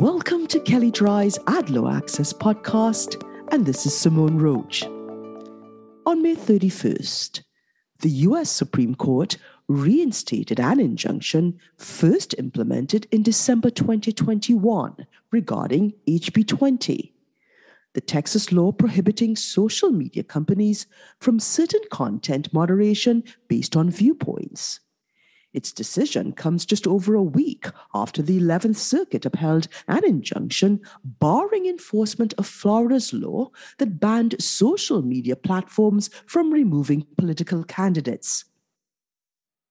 Welcome to Kelley Drye's AdLaw Access podcast, and this is Simone Roach. On May 31st, the US Supreme Court reinstated an injunction first implemented in December 2021 regarding HB 20, the Texas law prohibiting social media companies from certain content moderation based on viewpoints. Its decision comes just over a week after the 11th Circuit upheld an injunction barring enforcement of Florida's law that banned social media platforms from removing political candidates.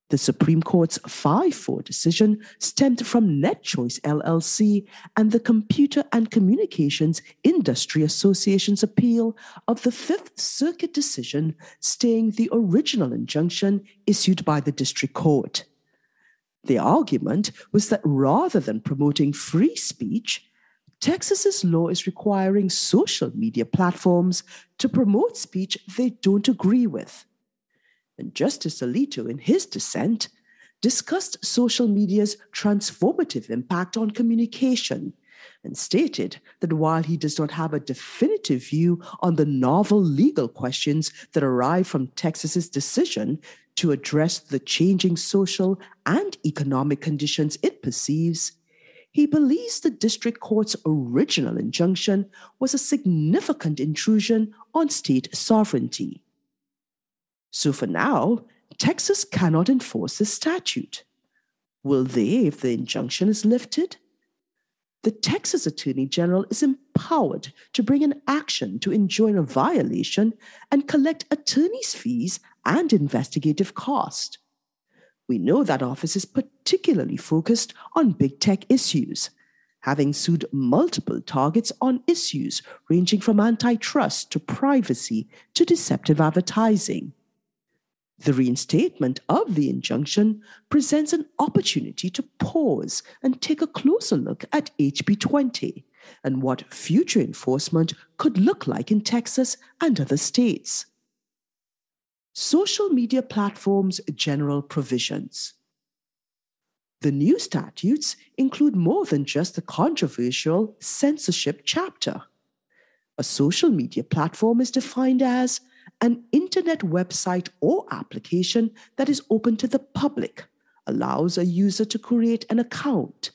The Supreme Court's 5 4 decision stemmed from NetChoice LLC and the Computer and Communications Industry Association's appeal of the Fifth Circuit decision staying the original injunction issued by the District Court. The argument was that rather than promoting free speech, Texas's law is requiring social media platforms to promote speech they don't agree with. And Justice Alito, in his dissent, discussed social media's transformative impact on communication and stated that while he does not have a definitive view on the novel legal questions that arise from Texas's decision to address the changing social and economic conditions it perceives, he believes the district court's original injunction was a significant intrusion on state sovereignty. So for now, Texas cannot enforce the statute. Will they if the injunction is lifted? The Texas Attorney General is empowered to bring an action to enjoin a violation and collect attorney's fees and investigative costs. We know that office is particularly focused on big tech issues, having sued multiple targets on issues ranging from antitrust to privacy to deceptive advertising. The reinstatement of the injunction presents an opportunity to pause and take a closer look at HB 20 and what future enforcement could look like in Texas and other states. Social media platforms' general provisions. The new statutes include more than just the controversial censorship chapter. A social media platform is defined as an internet website or application that is open to the public, allows a user to create an account,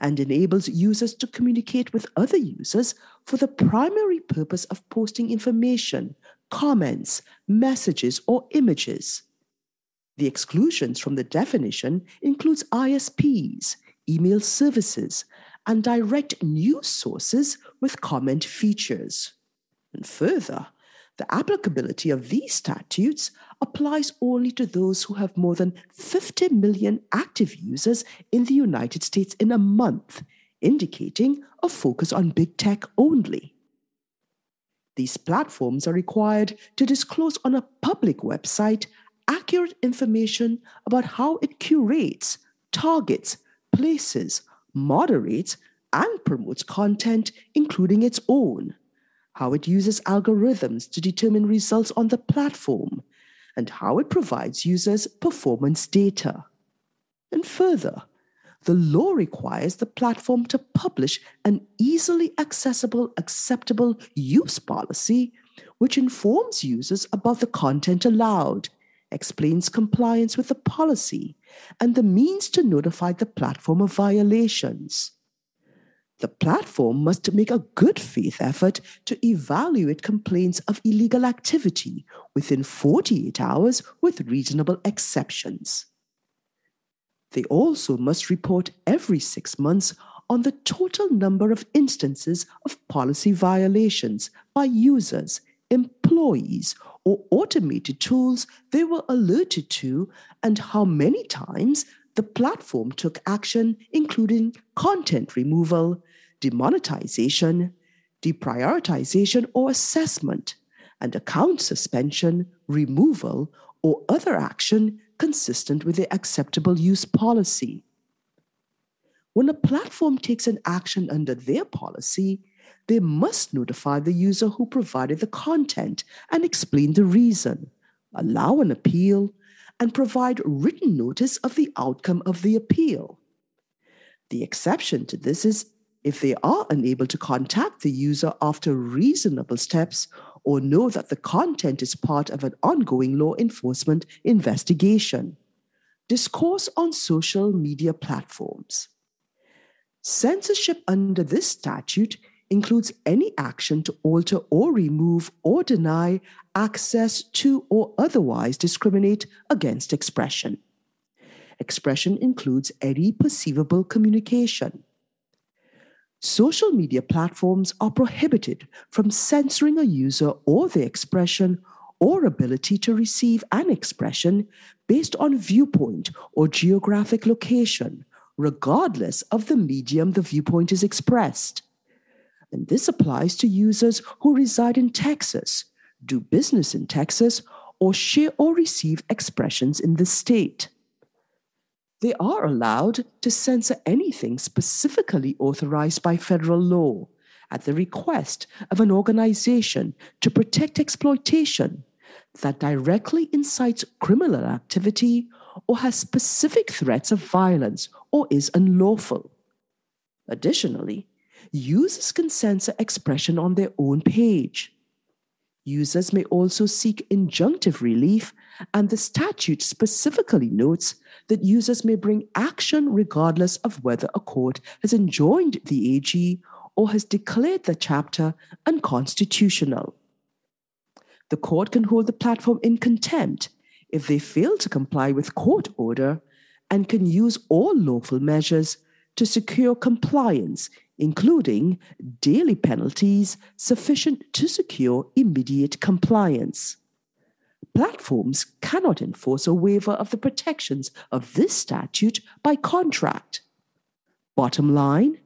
and enables users to communicate with other users for the primary purpose of posting information, comments, messages, or images. The exclusions from the definition includes ISPs, email services, and direct news sources with comment features. And further, the applicability of these statutes applies only to those who have more than 50 million active users in the United States in a month, indicating a focus on big tech only. These platforms are required to disclose on a public website accurate information about how it curates, targets, places, moderates, and promotes content, including its own how it uses algorithms to determine results on the platform, and how it provides users performance data. And further, the law requires the platform to publish an easily accessible, acceptable use policy which informs users about the content allowed, explains compliance with the policy, and the means to notify the platform of violations. The platform must make a good faith effort to evaluate complaints of illegal activity within 48 hours with reasonable exceptions. They also must report every six months on the total number of instances of policy violations by users, employees, or automated tools they were alerted to, and how many times the platform took action, including content removal, demonetization, deprioritization or assessment, and account suspension, removal, or other action consistent with the acceptable use policy. When a platform takes an action under their policy, they must notify the user who provided the content and explain the reason, allow an appeal, and provide written notice of the outcome of the appeal. The exception to this is If they are unable to contact the user after reasonable steps or know that the content is part of an ongoing law enforcement investigation. Discourse on social media platforms. Censorship under this statute includes any action to alter or remove or deny access to or otherwise discriminate against expression. Expression includes any perceivable communication. Social media platforms are prohibited from censoring a user or their expression or ability to receive an expression based on viewpoint or geographic location regardless of the medium the viewpoint is expressed. And this applies to users who reside in Texas, do business in Texas, or share or receive expressions in the state. They are allowed to censor anything specifically authorized by federal law at the request of an organization to protect exploitation that directly incites criminal activity or has specific threats of violence or is unlawful. Additionally, users can censor expression on their own page. Users may also seek injunctive relief, and the statute specifically notes that users may bring action regardless of whether a court has enjoined the AG or has declared the chapter unconstitutional. The court can hold the platform in contempt if they fail to comply with court order and can use all lawful measures to secure compliance, including daily penalties sufficient to secure immediate compliance. Platforms cannot enforce a waiver of the protections of this statute by contract. Bottom line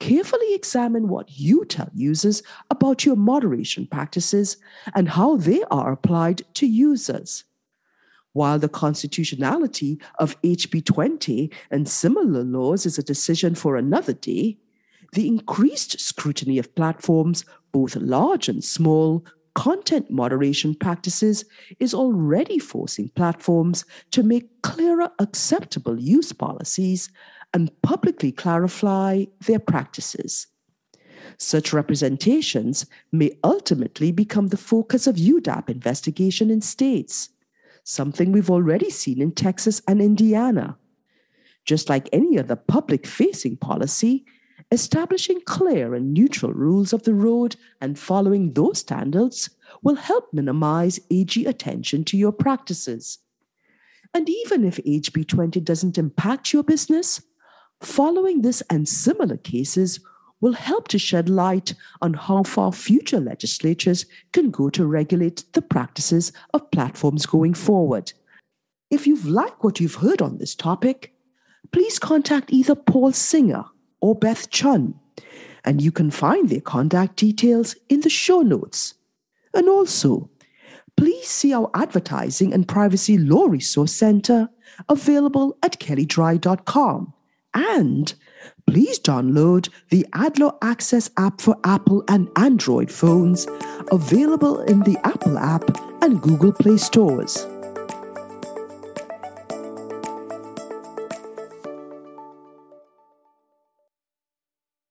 carefully examine what you tell users about your moderation practices and how they are applied to users. While the constitutionality of HB 20 and similar laws is a decision for another day, the increased scrutiny of platforms, both large and small, content moderation practices is already forcing platforms to make clearer acceptable use policies and publicly clarify their practices. Such representations may ultimately become the focus of UDAP investigation in states something we've already seen in Texas and Indiana. Just like any other public facing policy, establishing clear and neutral rules of the road and following those standards will help minimize AG attention to your practices. And even if HB 20 doesn't impact your business, following this and similar cases will help to shed light on how far future legislatures can go to regulate the practices of platforms going forward. If you've liked what you've heard on this topic, please contact either Paul Singer or Beth Chun, and you can find their contact details in the show notes. And also, please see our advertising and privacy law resource center available at kelleydrye.com and please download the AdLaw Access app for Apple and Android phones, available in the Apple app and Google Play stores.